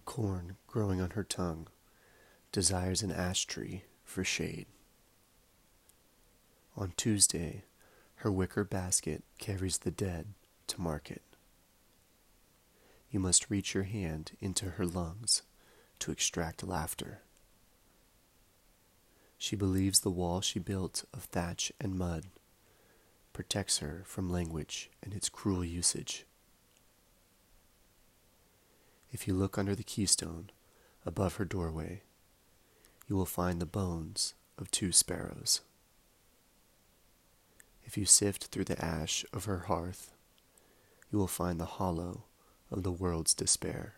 The corn growing on her tongue desires an ash tree for shade. On Tuesday, her wicker basket carries the dead to market. You must reach your hand into her lungs to extract laughter. She believes the wall she built of thatch and mud protects her from language and its cruel usage. If you look under the keystone above her doorway, you will find the bones of two sparrows. If you sift through the ash of her hearth, you will find the hollow of the world's despair.